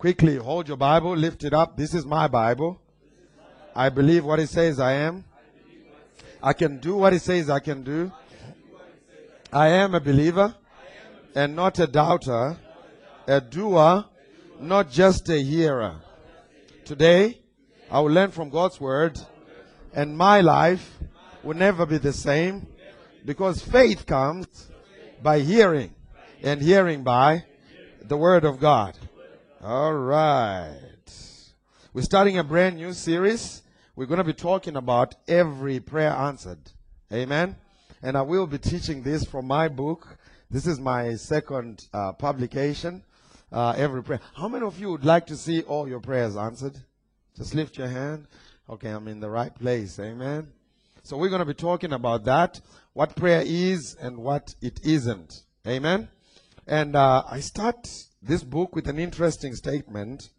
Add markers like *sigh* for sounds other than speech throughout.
Quickly hold your Bible, lift it up. This is my Bible. I believe what it says I am. I can do what it says I can do. I am a believer and not a doubter, a doer, not just a hearer. Today, I will learn from God's word and my life will never be the same because faith comes by hearing and hearing by the word of God. All right. We're starting a brand new series. We're going to be talking about every prayer answered. Amen. And I will be teaching this from my book. This is my second uh, publication. Uh, every prayer. How many of you would like to see all your prayers answered? Just lift your hand. Okay, I'm in the right place. Amen. So we're going to be talking about that, what prayer is and what it isn't. Amen. And uh, I start this book with an interesting statement.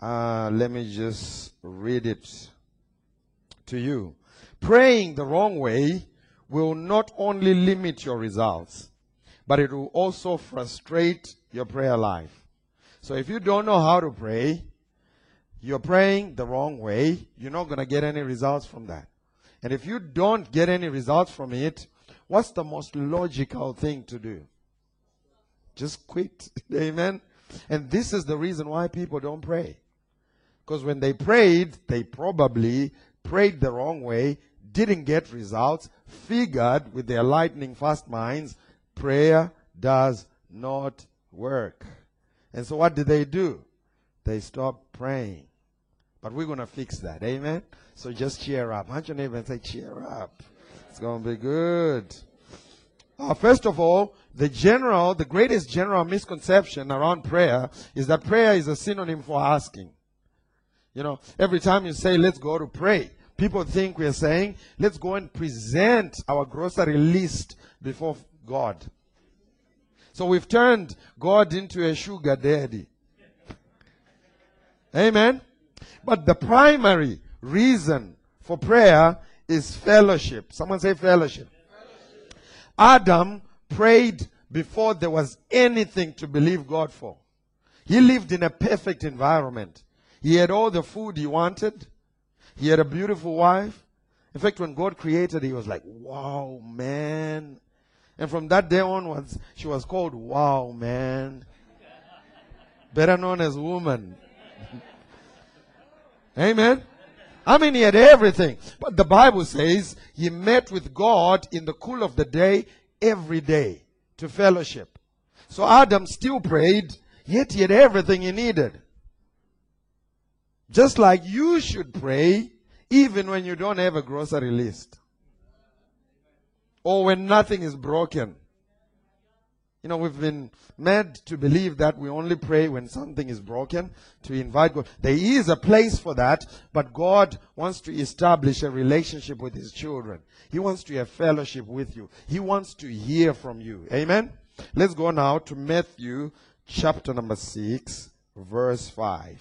Uh, let me just read it to you. Praying the wrong way will not only limit your results, but it will also frustrate your prayer life. So if you don't know how to pray, you're praying the wrong way, you're not going to get any results from that. And if you don't get any results from it, what's the most logical thing to do? Just quit. *laughs* Amen. And this is the reason why people don't pray. Because when they prayed, they probably prayed the wrong way, didn't get results, figured with their lightning fast minds, prayer does not work. And so what did they do? They stopped praying. But we're going to fix that. Amen? So just cheer up. Hunt your neighbor and say, cheer up. It's going to be good. Uh, first of all, the general, the greatest general misconception around prayer is that prayer is a synonym for asking. You know, every time you say, let's go to pray, people think we're saying, let's go and present our grocery list before God. So we've turned God into a sugar daddy. Amen. But the primary reason for prayer is fellowship. Someone say fellowship. Adam prayed before there was anything to believe God for. He lived in a perfect environment. He had all the food he wanted. He had a beautiful wife. In fact, when God created, he was like, wow, man. And from that day onwards, she was called wow, man. Better known as woman. *laughs* Amen. I mean, he had everything. But the Bible says he met with God in the cool of the day every day to fellowship. So Adam still prayed, yet he had everything he needed. Just like you should pray, even when you don't have a grocery list. Or when nothing is broken. You know, we've been made to believe that we only pray when something is broken to invite God. There is a place for that, but God wants to establish a relationship with His children. He wants to have fellowship with you. He wants to hear from you. Amen? Let's go now to Matthew chapter number 6, verse 5.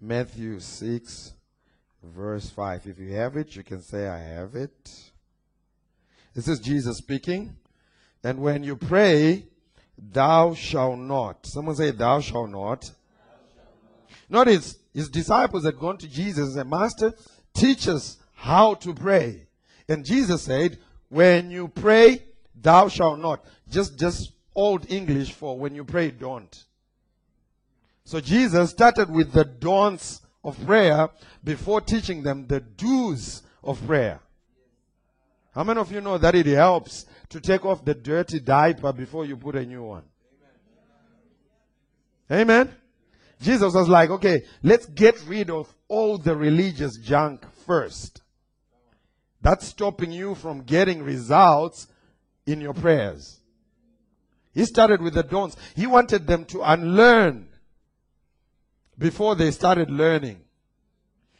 Matthew 6, verse 5. If you have it, you can say, I have it. This is Jesus speaking. And when you pray, thou shalt not. Someone say, thou shalt not. Notice his disciples had gone to Jesus and said, Master, teach us how to pray. And Jesus said, when you pray, thou shalt not. Just, just old English for when you pray, don't. So Jesus started with the don'ts of prayer before teaching them the do's of prayer. How many of you know that it helps to take off the dirty diaper before you put a new one? Amen. Jesus was like, okay, let's get rid of all the religious junk first. That's stopping you from getting results in your prayers. He started with the don'ts. He wanted them to unlearn before they started learning.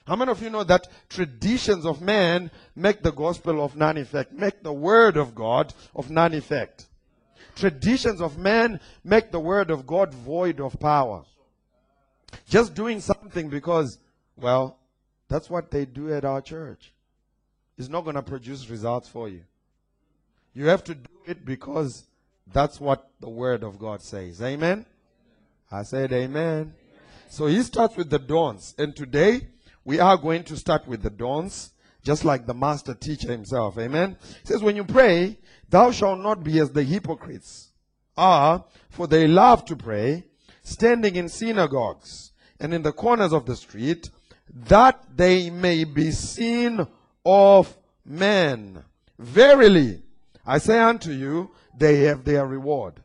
How many of you know that traditions of man make the gospel of none effect, make the word of God of none effect? Traditions of man make the word of God void of power. Just doing something because, well, that's what they do at our church. Is not going to produce results for you. You have to do it because that's what the word of God says. Amen? I said amen. So he starts with the dawns. And today we are going to start with the dawns, just like the master teacher himself. Amen. He says, when you pray, thou shalt not be as the hypocrites are, for they love to pray, standing in synagogues and in the corners of the street, that they may be seen of men. Verily, I say unto you, they have their reward.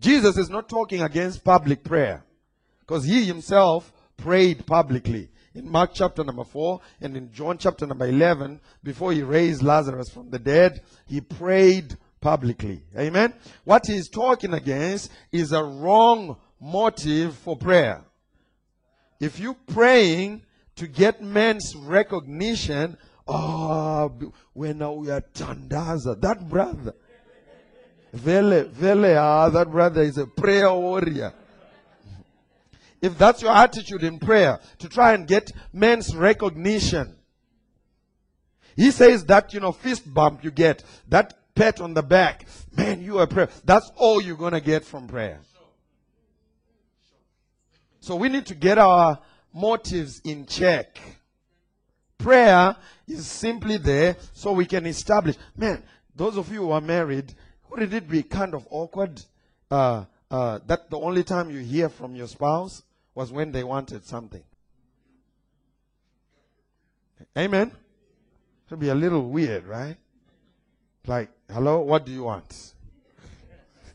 Jesus is not talking against public prayer because he himself prayed publicly. In Mark chapter number 4 and in John chapter number 11, before he raised Lazarus from the dead, he prayed publicly. Amen. What he's talking against is a wrong motive for prayer. If you're praying to get men's recognition, oh, when we are Tandaza, that brother, Vele, Vele, ah, that brother is a prayer warrior. If that's your attitude in prayer, to try and get men's recognition, he says that, you know, fist bump you get, that pat on the back, man, you are prayer. That's all you're going to get from prayer. So we need to get our motives in check. Prayer is simply there so we can establish. Man, those of you who are married, wouldn't it be kind of awkward uh, uh, that the only time you hear from your spouse was when they wanted something? Amen? It would be a little weird, right? Like, hello, what do you want?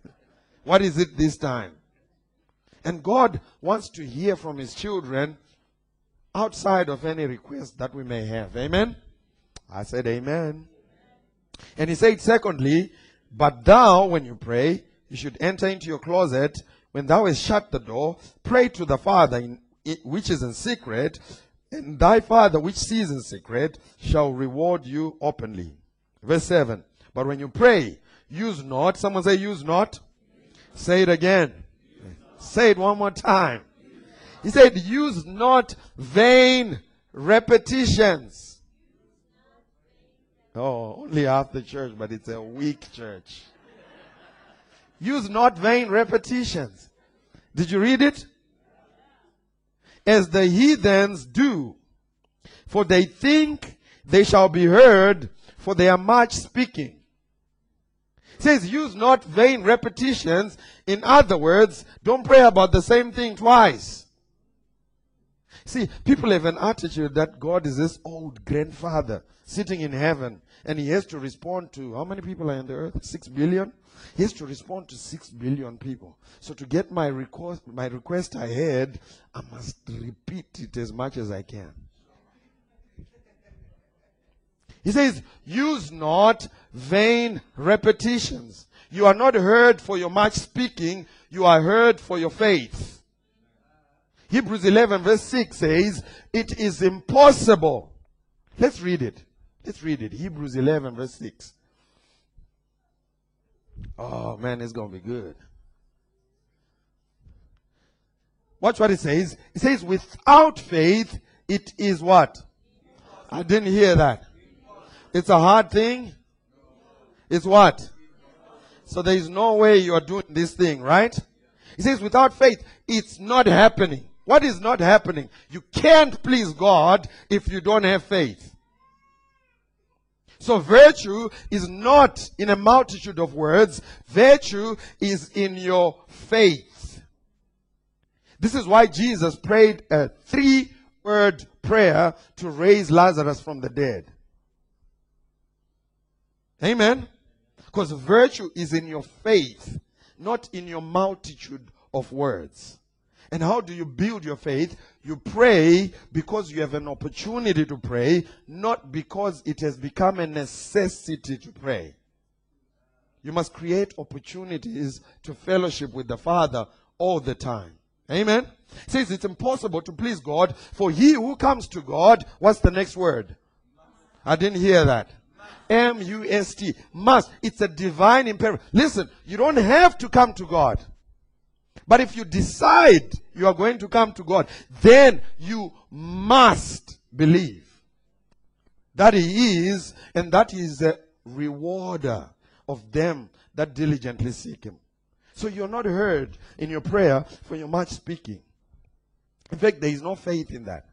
*laughs* what is it this time? And God wants to hear from His children outside of any request that we may have. Amen? I said, Amen. And He said, secondly, but thou, when you pray, you should enter into your closet. When thou hast shut the door, pray to the Father in, which is in secret, and thy Father which sees in secret shall reward you openly. Verse 7. But when you pray, use not. Someone say, use not. Say it again. Say it one more time. He said, use not vain repetitions. Oh, only half the church, but it's a weak church. Use not vain repetitions. Did you read it? As the heathens do, for they think they shall be heard for their much speaking says, use not vain repetitions. In other words, don't pray about the same thing twice. See, people have an attitude that God is this old grandfather sitting in heaven and he has to respond to how many people are on the earth? Six billion? He has to respond to six billion people. So to get my request, my request I had, I must repeat it as much as I can. He says, use not vain repetitions. You are not heard for your much speaking, you are heard for your faith. Hebrews 11 verse 6 says, it is impossible. Let's read it. Let's read it. Hebrews 11 verse 6. Oh man, it's going to be good. Watch what it says. It says, without faith, it is what? I didn't hear that. It's a hard thing. It's what? So there is no way you are doing this thing, right? He says, without faith, it's not happening. What is not happening? You can't please God if you don't have faith. So virtue is not in a multitude of words. Virtue is in your faith. This is why Jesus prayed a three word prayer to raise Lazarus from the dead. Amen. Because virtue is in your faith, not in your multitude of words. And how do you build your faith? You pray because you have an opportunity to pray, not because it has become a necessity to pray. You must create opportunities to fellowship with the Father all the time. Amen. It says it's impossible to please God, for he who comes to God, what's the next word? I didn't hear that. M-U-S-T. Must. It's a divine imperative. Listen, you don't have to come to God. But if you decide you are going to come to God, then you must believe that He is and that He is a rewarder of them that diligently seek Him. So you're not heard in your prayer for your much speaking. In fact, there is no faith in that.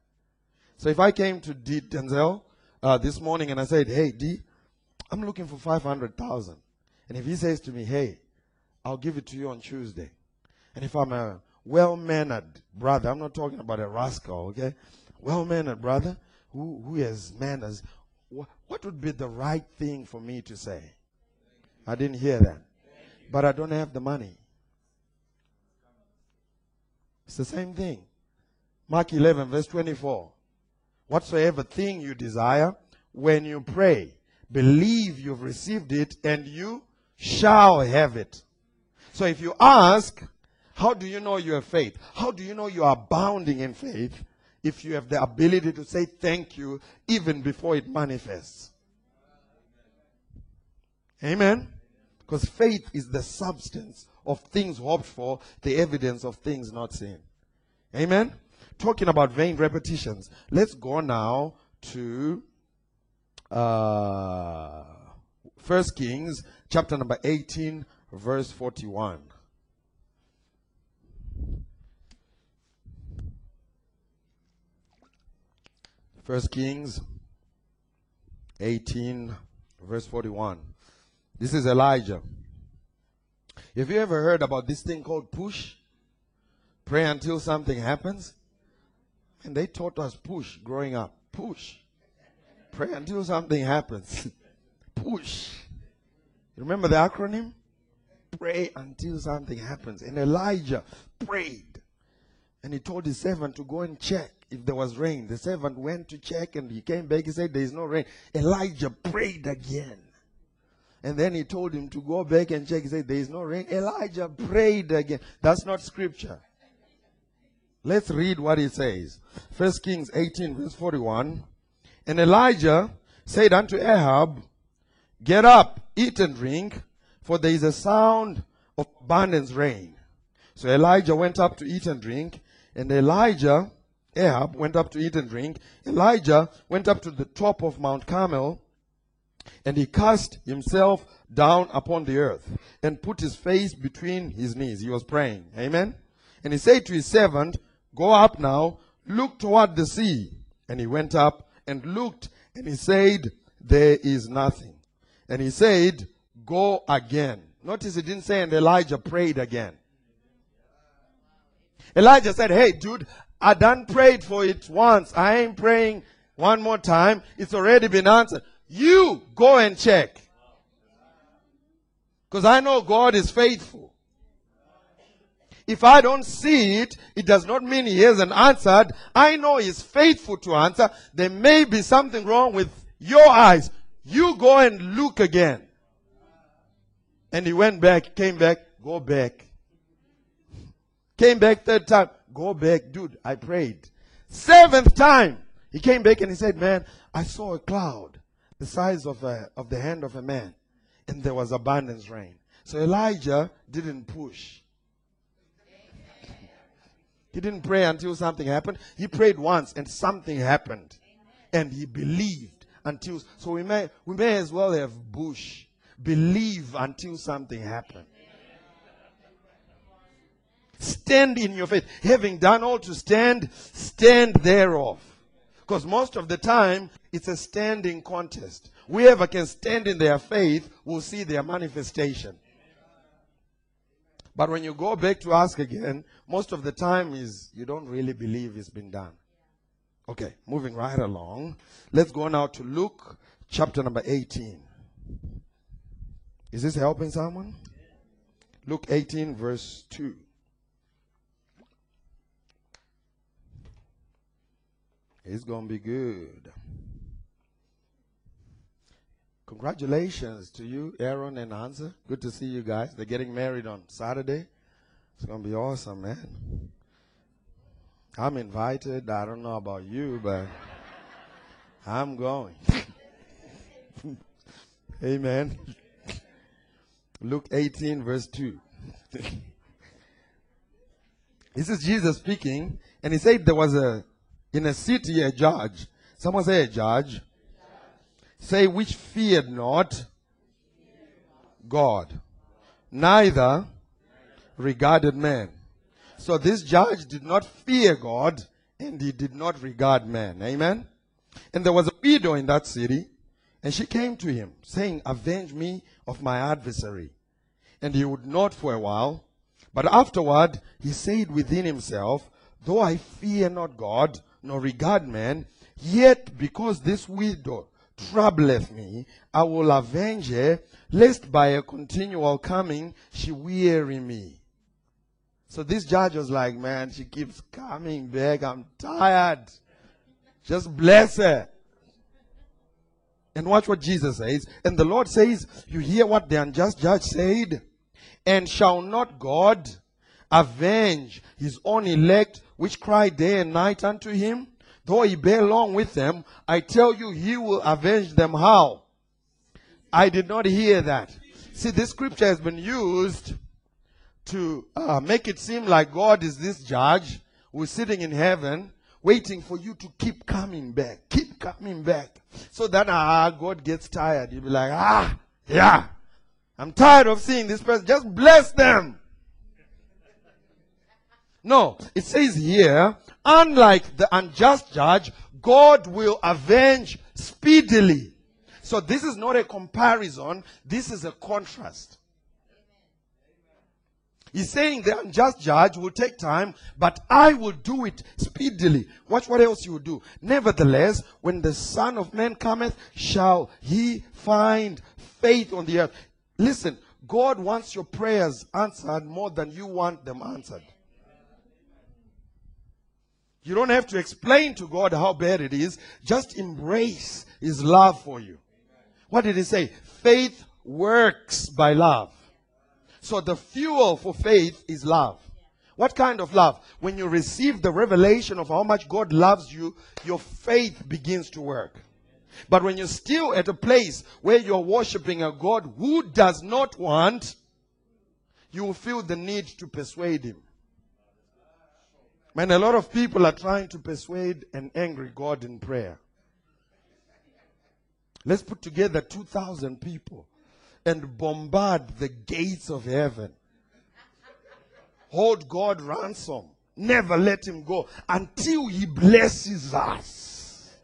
So if I came to D Denzel uh, this morning and I said, "Hey D, I'm looking for five hundred thousand," and if he says to me, "Hey, I'll give it to you on Tuesday," and if I'm a well-mannered brother, I'm not talking about a rascal, okay? Well-mannered brother who who has manners. Wh- what would be the right thing for me to say? I didn't hear that, but I don't have the money. It's the same thing. Mark 11, verse 24. Whatsoever thing you desire, when you pray, believe you've received it and you shall have it. So if you ask, how do you know you have faith? How do you know you are abounding in faith if you have the ability to say thank you even before it manifests? Amen? Because faith is the substance of things hoped for, the evidence of things not seen. Amen? talking about vain repetitions, let's go now to uh, First Kings chapter number 18, verse 41. First Kings 18, verse 41. This is Elijah. Have you ever heard about this thing called push? Pray until something happens? And they taught us push growing up. Push. Pray until something happens. *laughs* push. Remember the acronym? Pray until something happens. And Elijah prayed. And he told his servant to go and check if there was rain. The servant went to check and he came back. He said, There is no rain. Elijah prayed again. And then he told him to go back and check. He said, There is no rain. Elijah prayed again. That's not scripture. Let's read what he says. First Kings 18 verse 41. And Elijah said unto Ahab, Get up, eat and drink, for there is a sound of abundance rain. So Elijah went up to eat and drink, and Elijah, Ahab, went up to eat and drink. Elijah went up to the top of Mount Carmel, and he cast himself down upon the earth, and put his face between his knees. He was praying. Amen? And he said to his servant, Go up now, look toward the sea. And he went up and looked, and he said, There is nothing. And he said, Go again. Notice he didn't say, and Elijah prayed again. Elijah said, Hey, dude, I done prayed for it once. I ain't praying one more time. It's already been answered. You go and check. Because I know God is faithful. If I don't see it, it does not mean he hasn't answered. I know he's faithful to answer. There may be something wrong with your eyes. You go and look again. And he went back, came back, go back. Came back third time, go back. Dude, I prayed. Seventh time, he came back and he said, man, I saw a cloud the size of, a, of the hand of a man. And there was abundance rain. So Elijah didn't push. He didn't pray until something happened. He prayed once and something happened. And he believed until so we may we may as well have bush. Believe until something happened. Stand in your faith. Having done all to stand, stand thereof. Because most of the time, it's a standing contest. Whoever can stand in their faith will see their manifestation. But when you go back to ask again, most of the time is you don't really believe it's been done. Okay, moving right along. Let's go now to Luke chapter number 18. Is this helping someone? Luke 18, verse 2. It's going to be good. Congratulations to you, Aaron and Hansa. Good to see you guys. They're getting married on Saturday. It's going to be awesome, man. I'm invited. I don't know about you, but I'm going. *laughs* Amen. Luke 18, verse 2. *laughs* this is Jesus speaking, and he said there was a, in a city, a judge. Someone say a judge Say, which feared not God, neither regarded man. So this judge did not fear God and he did not regard man. Amen. And there was a widow in that city and she came to him saying, avenge me of my adversary. And he would not for a while. But afterward he said within himself, though I fear not God nor regard man, yet because this widow troubleth me, I will avenge her, lest by a continual coming she weary me. So this judge was like, man, she keeps coming back. I'm tired. Just bless her. And watch what Jesus says. And the Lord says, you hear what the unjust judge said? And shall not God avenge his own elect which cry day and night unto him? Though he bear long with them, I tell you, he will avenge them how? I did not hear that. See, this scripture has been used to uh, make it seem like God is this judge who's sitting in heaven waiting for you to keep coming back, keep coming back. So that ah, God gets tired. You'll be like, ah, yeah, I'm tired of seeing this person. Just bless them. No, it says here, unlike the unjust judge, God will avenge speedily. So this is not a comparison, this is a contrast. He's saying the unjust judge will take time, but I will do it speedily. Watch what else you will do. Nevertheless, when the Son of Man cometh, shall he find faith on the earth. Listen, God wants your prayers answered more than you want them answered. You don't have to explain to God how bad it is. Just embrace His love for you. What did He say? Faith works by love. So the fuel for faith is love. What kind of love? When you receive the revelation of how much God loves you, your faith begins to work. But when you're still at a place where you're worshiping a God who does not want, you will feel the need to persuade him. Man, a lot of people are trying to persuade an angry God in prayer. Let's put together 2,000 people and bombard the gates of heaven. Hold God ransom. Never let him go until he blesses us.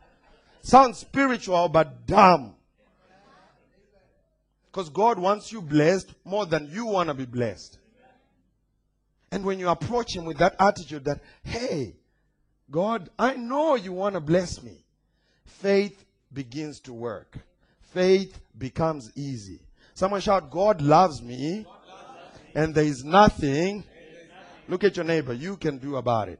Sounds spiritual, but dumb. Because God wants you blessed more than you want to be blessed. And when you approach Him with that attitude that, hey, God, I know you want to bless me, faith begins to work. Faith becomes easy. Someone shout, God loves me, and there is nothing. Look at your neighbor, you can do about it.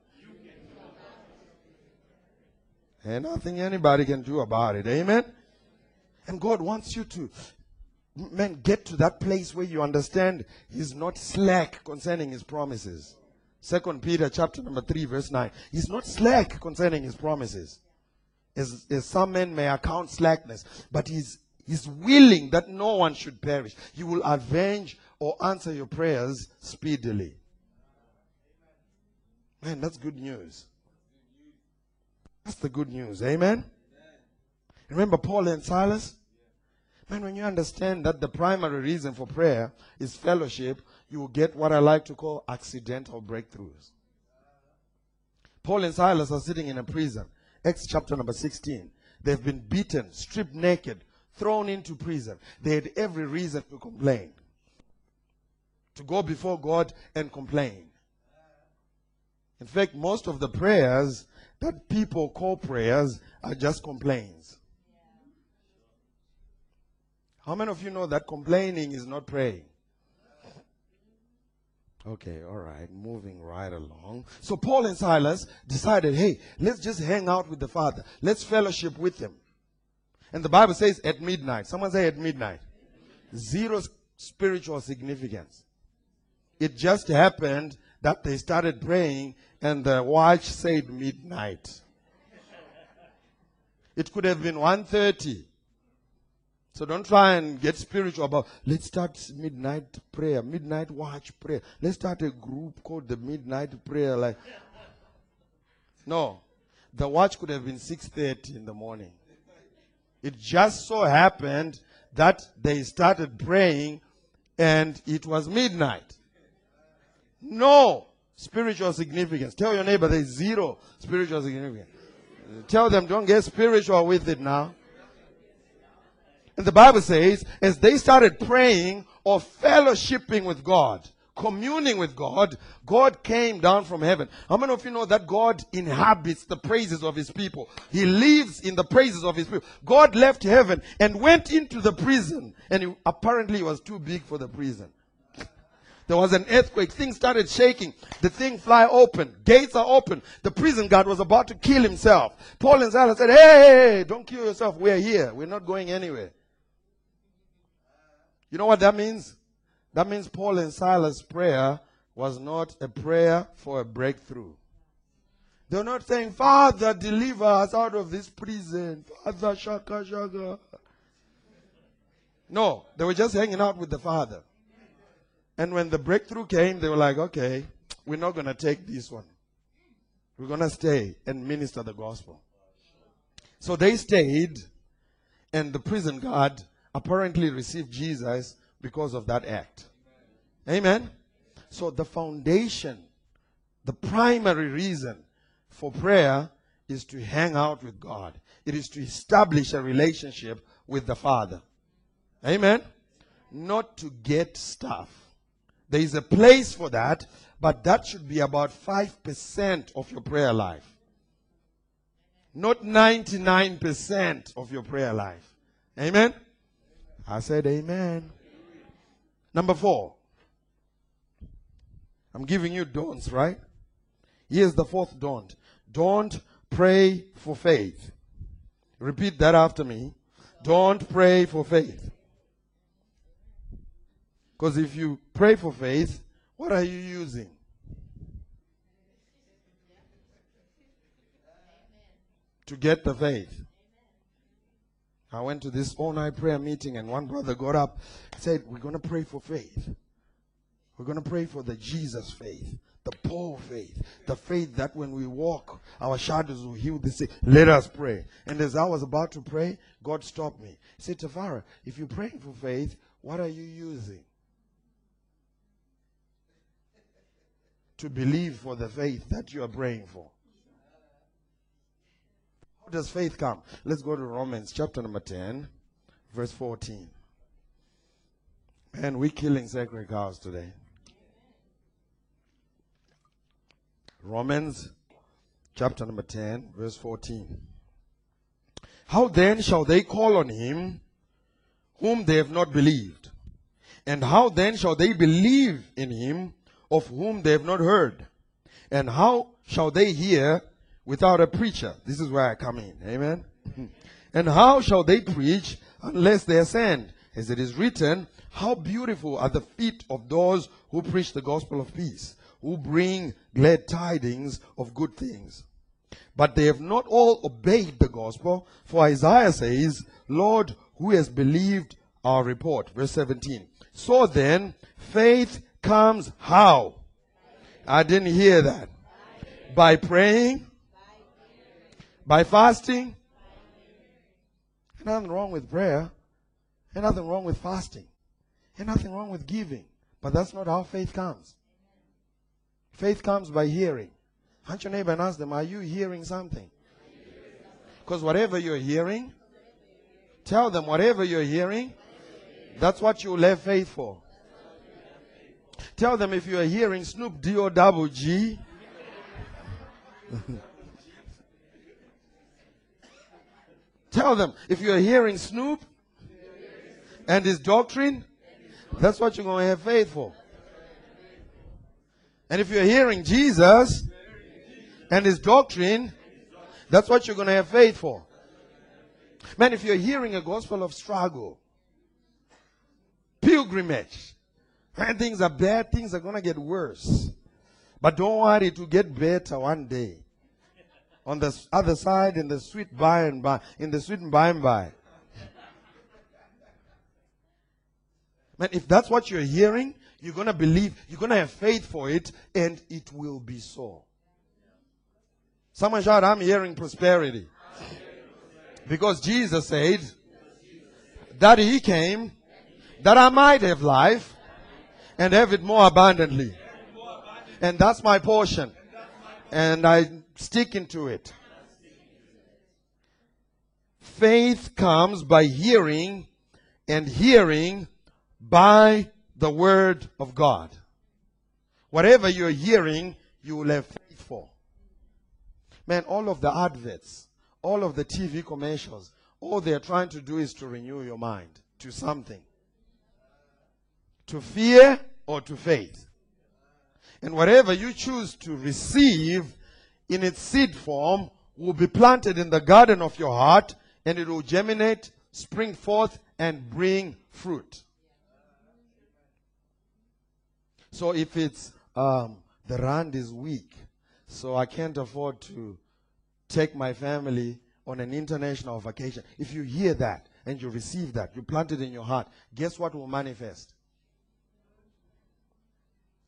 And nothing anybody can do about it. Amen? And God wants you to man, get to that place where you understand he's not slack concerning his promises. Second Peter chapter number 3 verse 9. He's not slack concerning his promises. As, as some men may account slackness, but he's, he's willing that no one should perish. He will avenge or answer your prayers speedily. Man, that's good news. That's the good news. Amen. Remember Paul and Silas? Man, when you understand that the primary reason for prayer is fellowship, you will get what I like to call accidental breakthroughs. Paul and Silas are sitting in a prison. Acts chapter number 16. They've been beaten, stripped naked, thrown into prison. They had every reason to complain. To go before God and complain. In fact, most of the prayers that people call prayers are just complaints. How many of you know that complaining is not praying? Okay, all right, moving right along. So Paul and Silas decided, hey, let's just hang out with the Father. Let's fellowship with him. And the Bible says at midnight. Someone say at midnight. Zero spiritual significance. It just happened that they started praying and the watch said midnight. It could have been 1.30. So don't try and get spiritual about, let's start midnight prayer, midnight watch prayer. Let's start a group called the midnight prayer. Like, no, the watch could have been 6.30 in the morning. It just so happened that they started praying and it was midnight. no spiritual significance. Tell your neighbor there's zero spiritual significance. Tell them don't get spiritual with it now. And the Bible says, as they started praying or fellowshipping with God, communing with God, God came down from heaven. How many of you know that God inhabits the praises of his people? He lives in the praises of his people. God left heaven and went into the prison, and he, apparently was too big for the prison. There was an earthquake. Things started shaking. The thing fly open. Gates are open. The prison guard was about to kill himself. Paul and Silas said, hey, hey, don't kill yourself. We're here. We're not going anywhere. You know what that means? That means Paul and Silas' prayer was not a prayer for a breakthrough. They're not saying, Father, deliver us out of this prison. Father, shaka, shaka. No, they were just hanging out with the Father. And when the breakthrough came, they were like, okay, we're not going to take this one. We're going to stay and minister the gospel. So they stayed, and the prison guard apparently received Jesus because of that act. Amen. So the foundation, the primary reason for prayer is to hang out with God. It is to establish a relationship with the Father. Amen. Not to get stuff. There is a place for that, but that should be about 5% of your prayer life. Not 99% of your prayer life. Amen. I said amen. Number four. I'm giving you don'ts, right? Here's the fourth don't. Don't pray for faith. Repeat that after me. Don't pray for faith. Because if you pray for faith, what are you using? To get the faith. I went to this all night prayer meeting, and one brother got up and said, We're going to pray for faith. We're going to pray for the Jesus faith, the Paul faith, the faith that when we walk, our shadows will heal the sick. Let us pray. And as I was about to pray, God stopped me. He said, Tafara, if you're praying for faith, what are you using? To believe for the faith that you are praying for does faith come? Let's go to Romans chapter number 10, verse 14. Man, we're killing sacred cows today. Romans chapter number 10, verse 14. How then shall they call on him whom they have not believed? And how then shall they believe in him of whom they have not heard? And how shall they hear without a preacher. This is where I come in. Amen. *laughs* and how shall they preach unless they sent? As it is written, how beautiful are the feet of those who preach the gospel of peace, who bring glad tidings of good things. But they have not all obeyed the gospel, for Isaiah says, Lord, who has believed our report? Verse 17. So then, faith comes how? I didn't hear that. By praying by fasting? Nothing wrong with prayer. Ain't nothing wrong with fasting. Ain't nothing wrong with giving. But that's not how faith comes. Faith comes by hearing. Hunt your neighbor and ask them, Are you hearing something? Because whatever you're hearing, tell them whatever you're hearing, that's what you'll have faith for. Tell them if you're hearing Snoop D O *laughs* Tell them, if you're hearing Snoop and his doctrine, that's what you're going to have faith for. And if you're hearing Jesus and his doctrine, that's what you're going to have faith for. Man, if you're hearing a gospel of struggle, pilgrimage, man, things are bad, things are going to get worse. But don't worry, to get better one day on the other side in the sweet by and by, in the sweet by and by. Man, if that's what you're hearing, you're going to believe, you're going to have faith for it, and it will be so. Someone shout, I'm hearing prosperity. Because Jesus said that He came that I might have life and have it more abundantly. And that's my portion. And I stick into it. Faith comes by hearing and hearing by the word of God. Whatever you're hearing, you will have faith for. Man, all of the adverts, all of the TV commercials, all they're trying to do is to renew your mind to something. To fear or to faith. And whatever you choose to receive in its seed form will be planted in the garden of your heart and it will germinate, spring forth, and bring fruit. So if it's um, the rand is weak, so I can't afford to take my family on an international vacation. If you hear that and you receive that, you plant it in your heart, guess what will manifest?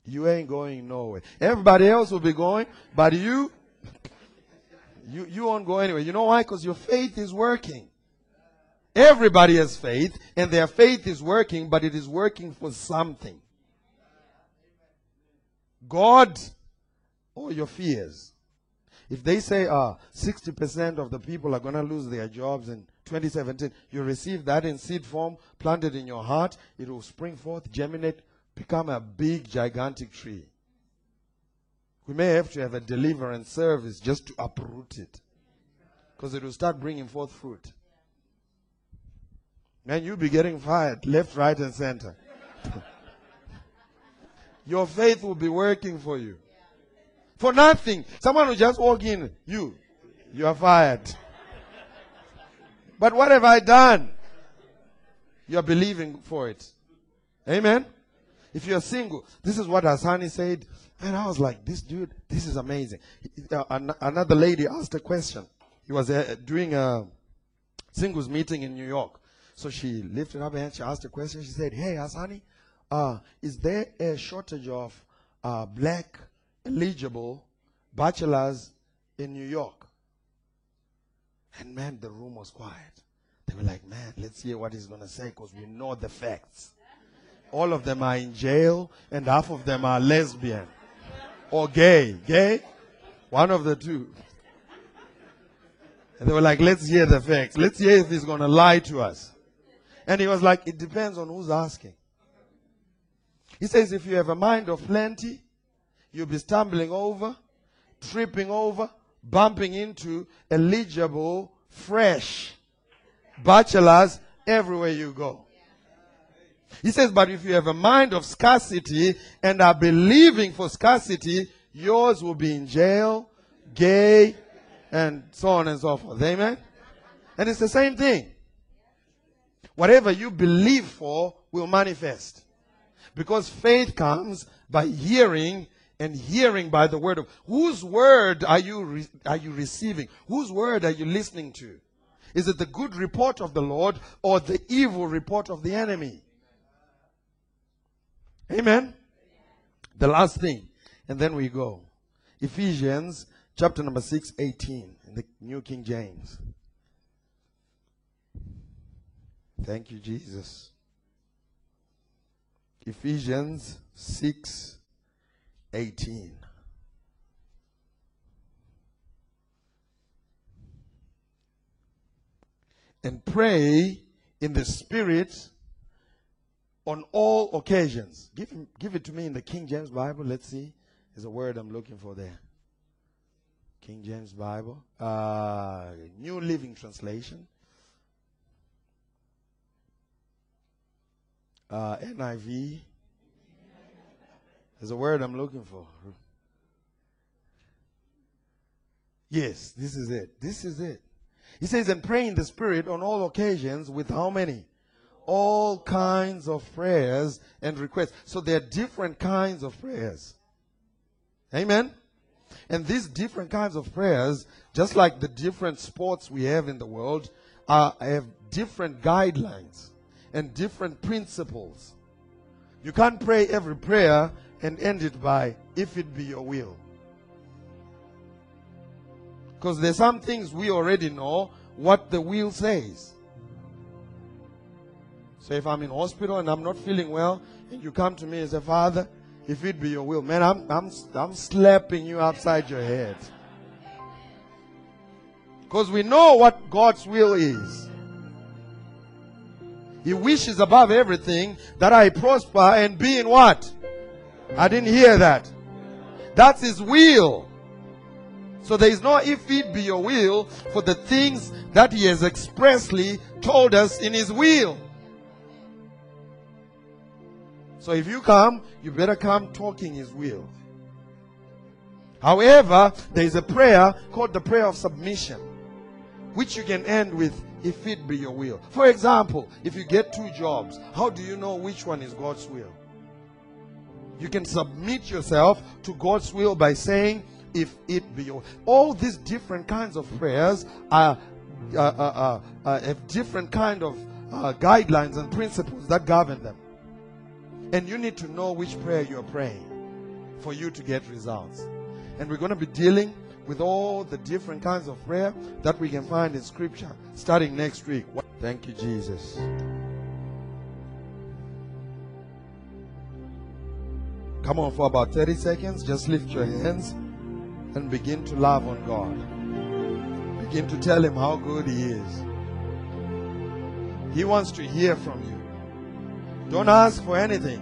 You ain't going nowhere. Everybody else will be going, but you, you, you won't go anywhere. You know why? Because your faith is working. Everybody has faith, and their faith is working, but it is working for something. God or your fears. If they say uh, 60% of the people are going to lose their jobs in 2017, you receive that in seed form, planted in your heart, it will spring forth, germinate, become a big, gigantic tree. We may have to have a deliverance service just to uproot it. Because it will start bringing forth fruit. And you'll be getting fired left, right, and center. *laughs* Your faith will be working for you. For nothing. Someone will just walk in. You. You are fired. But what have I done? You are believing for it. Amen. If you're single, this is what Asani said. And I was like, this dude, this is amazing. Uh, another lady asked a question. He was uh, doing a singles meeting in New York. So she lifted up her hand. She asked a question. She said, Hey, Asani, uh, is there a shortage of uh, black eligible bachelors in New York? And man, the room was quiet. They were like, man, let's hear what he's going to say because we know the facts. All of them are in jail and half of them are lesbian or gay. Gay? One of the two. And they were like, let's hear the facts. Let's hear if he's going to lie to us. And he was like, it depends on who's asking. He says, if you have a mind of plenty, you'll be stumbling over, tripping over, bumping into eligible, fresh bachelors everywhere you go. He says, but if you have a mind of scarcity and are believing for scarcity, yours will be in jail, gay, and so on and so forth. Amen? And it's the same thing. Whatever you believe for will manifest. Because faith comes by hearing and hearing by the word of whose word are you re- are you receiving? Whose word are you listening to? Is it the good report of the Lord or the evil report of the enemy? Amen. The last thing, and then we go. Ephesians chapter number 6, 18 in the New King James. Thank you, Jesus. Ephesians 6 18. And pray in the Spirit on all occasions. Give, him, give it to me in the King James Bible. Let's see. There's a word I'm looking for there. King James Bible. Uh, New Living Translation. Uh, NIV. There's a word I'm looking for. Yes, this is it. This is it. He says, and pray in the Spirit on all occasions with how many? All kinds of prayers and requests. So there are different kinds of prayers. Amen? And these different kinds of prayers, just like the different sports we have in the world, are, have different guidelines and different principles. You can't pray every prayer and end it by, if it be your will. Because there's some things we already know what the will says. So if I'm in hospital and I'm not feeling well, and you come to me and say, Father, if it be your will, man, I'm, I'm, I'm slapping you upside your head. Because we know what God's will is. He wishes above everything that I prosper and be in what? I didn't hear that. That's His will. So there is no if it be your will for the things that He has expressly told us in His will. So if you come, you better come talking His will. However, there is a prayer called the prayer of submission, which you can end with if it be your will. For example, if you get two jobs, how do you know which one is God's will? You can submit yourself to God's will by saying, if it be your all these different kinds of prayers are uh, uh, uh, uh have different kind of uh, guidelines and principles that govern them and you need to know which prayer you're praying for you to get results and we're going to be dealing with all the different kinds of prayer that we can find in scripture starting next week thank you jesus come on for about 30 seconds just lift your hands and begin to love on God. Begin to tell Him how good He is. He wants to hear from you. Don't ask for anything.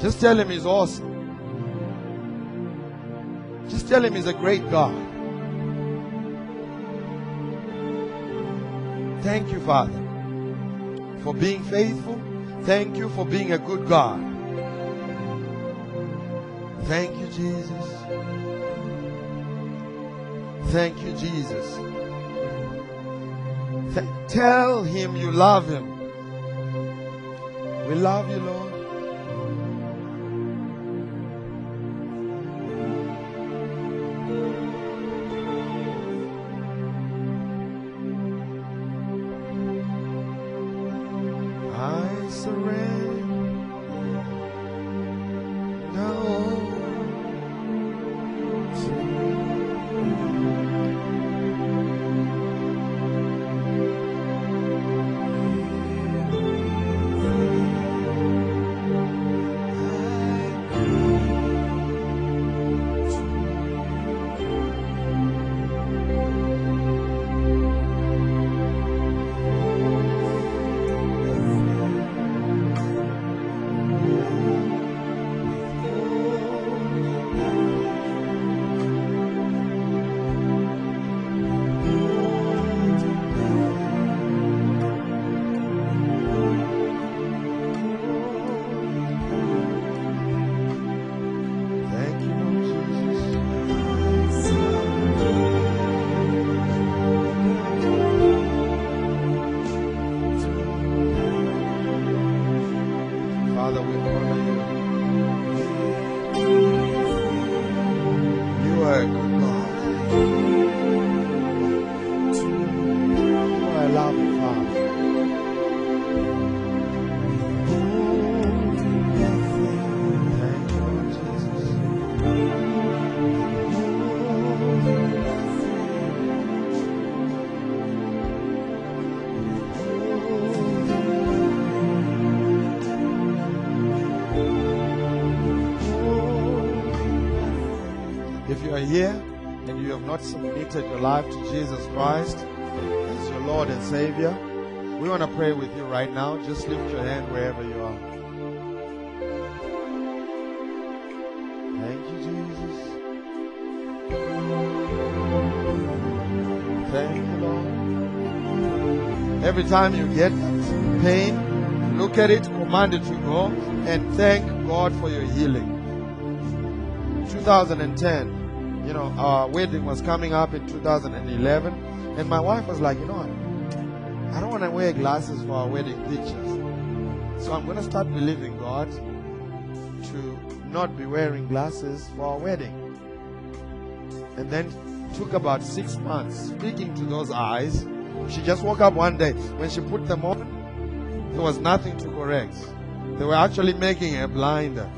Just tell Him He's awesome. Just tell Him He's a great God. Thank you, Father, for being faithful. Thank you for being a good God. Thank you, Jesus. Thank you, Jesus. Th- tell him you love him. We love you, Lord. Submitted your life to Jesus Christ as your Lord and Savior, we want to pray with you right now. Just lift your hand wherever you are. Thank you, Jesus. Thank you, Lord. Every time you get pain, look at it, command it to go, and thank God for your healing. 2010 you know, our wedding was coming up in 2011, and my wife was like, you know what? I don't want to wear glasses for our wedding pictures. So I'm going to start believing God to not be wearing glasses for our wedding. And then took about six months speaking to those eyes. She just woke up one day. When she put them on, there was nothing to correct. They were actually making her blinder.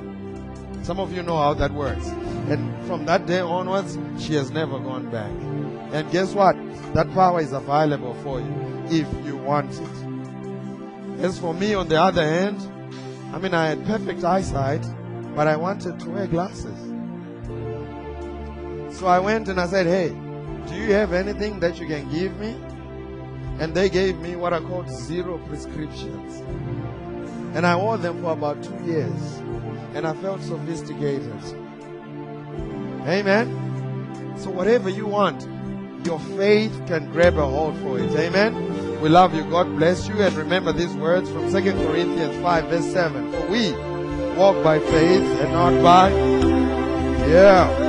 Some of you know how that works. And from that day onwards, she has never gone back. And guess what? That power is available for you if you want it. As for me, on the other hand, I mean, I had perfect eyesight, but I wanted to wear glasses. So I went and I said, Hey, do you have anything that you can give me? And they gave me what I called zero prescriptions. And I wore them for about two years. And I felt sophisticated. Amen. So whatever you want, your faith can grab a hold for it. Amen. We love you. God bless you. And remember these words from 2 Corinthians 5 verse 7. For we walk by faith and not by, yeah.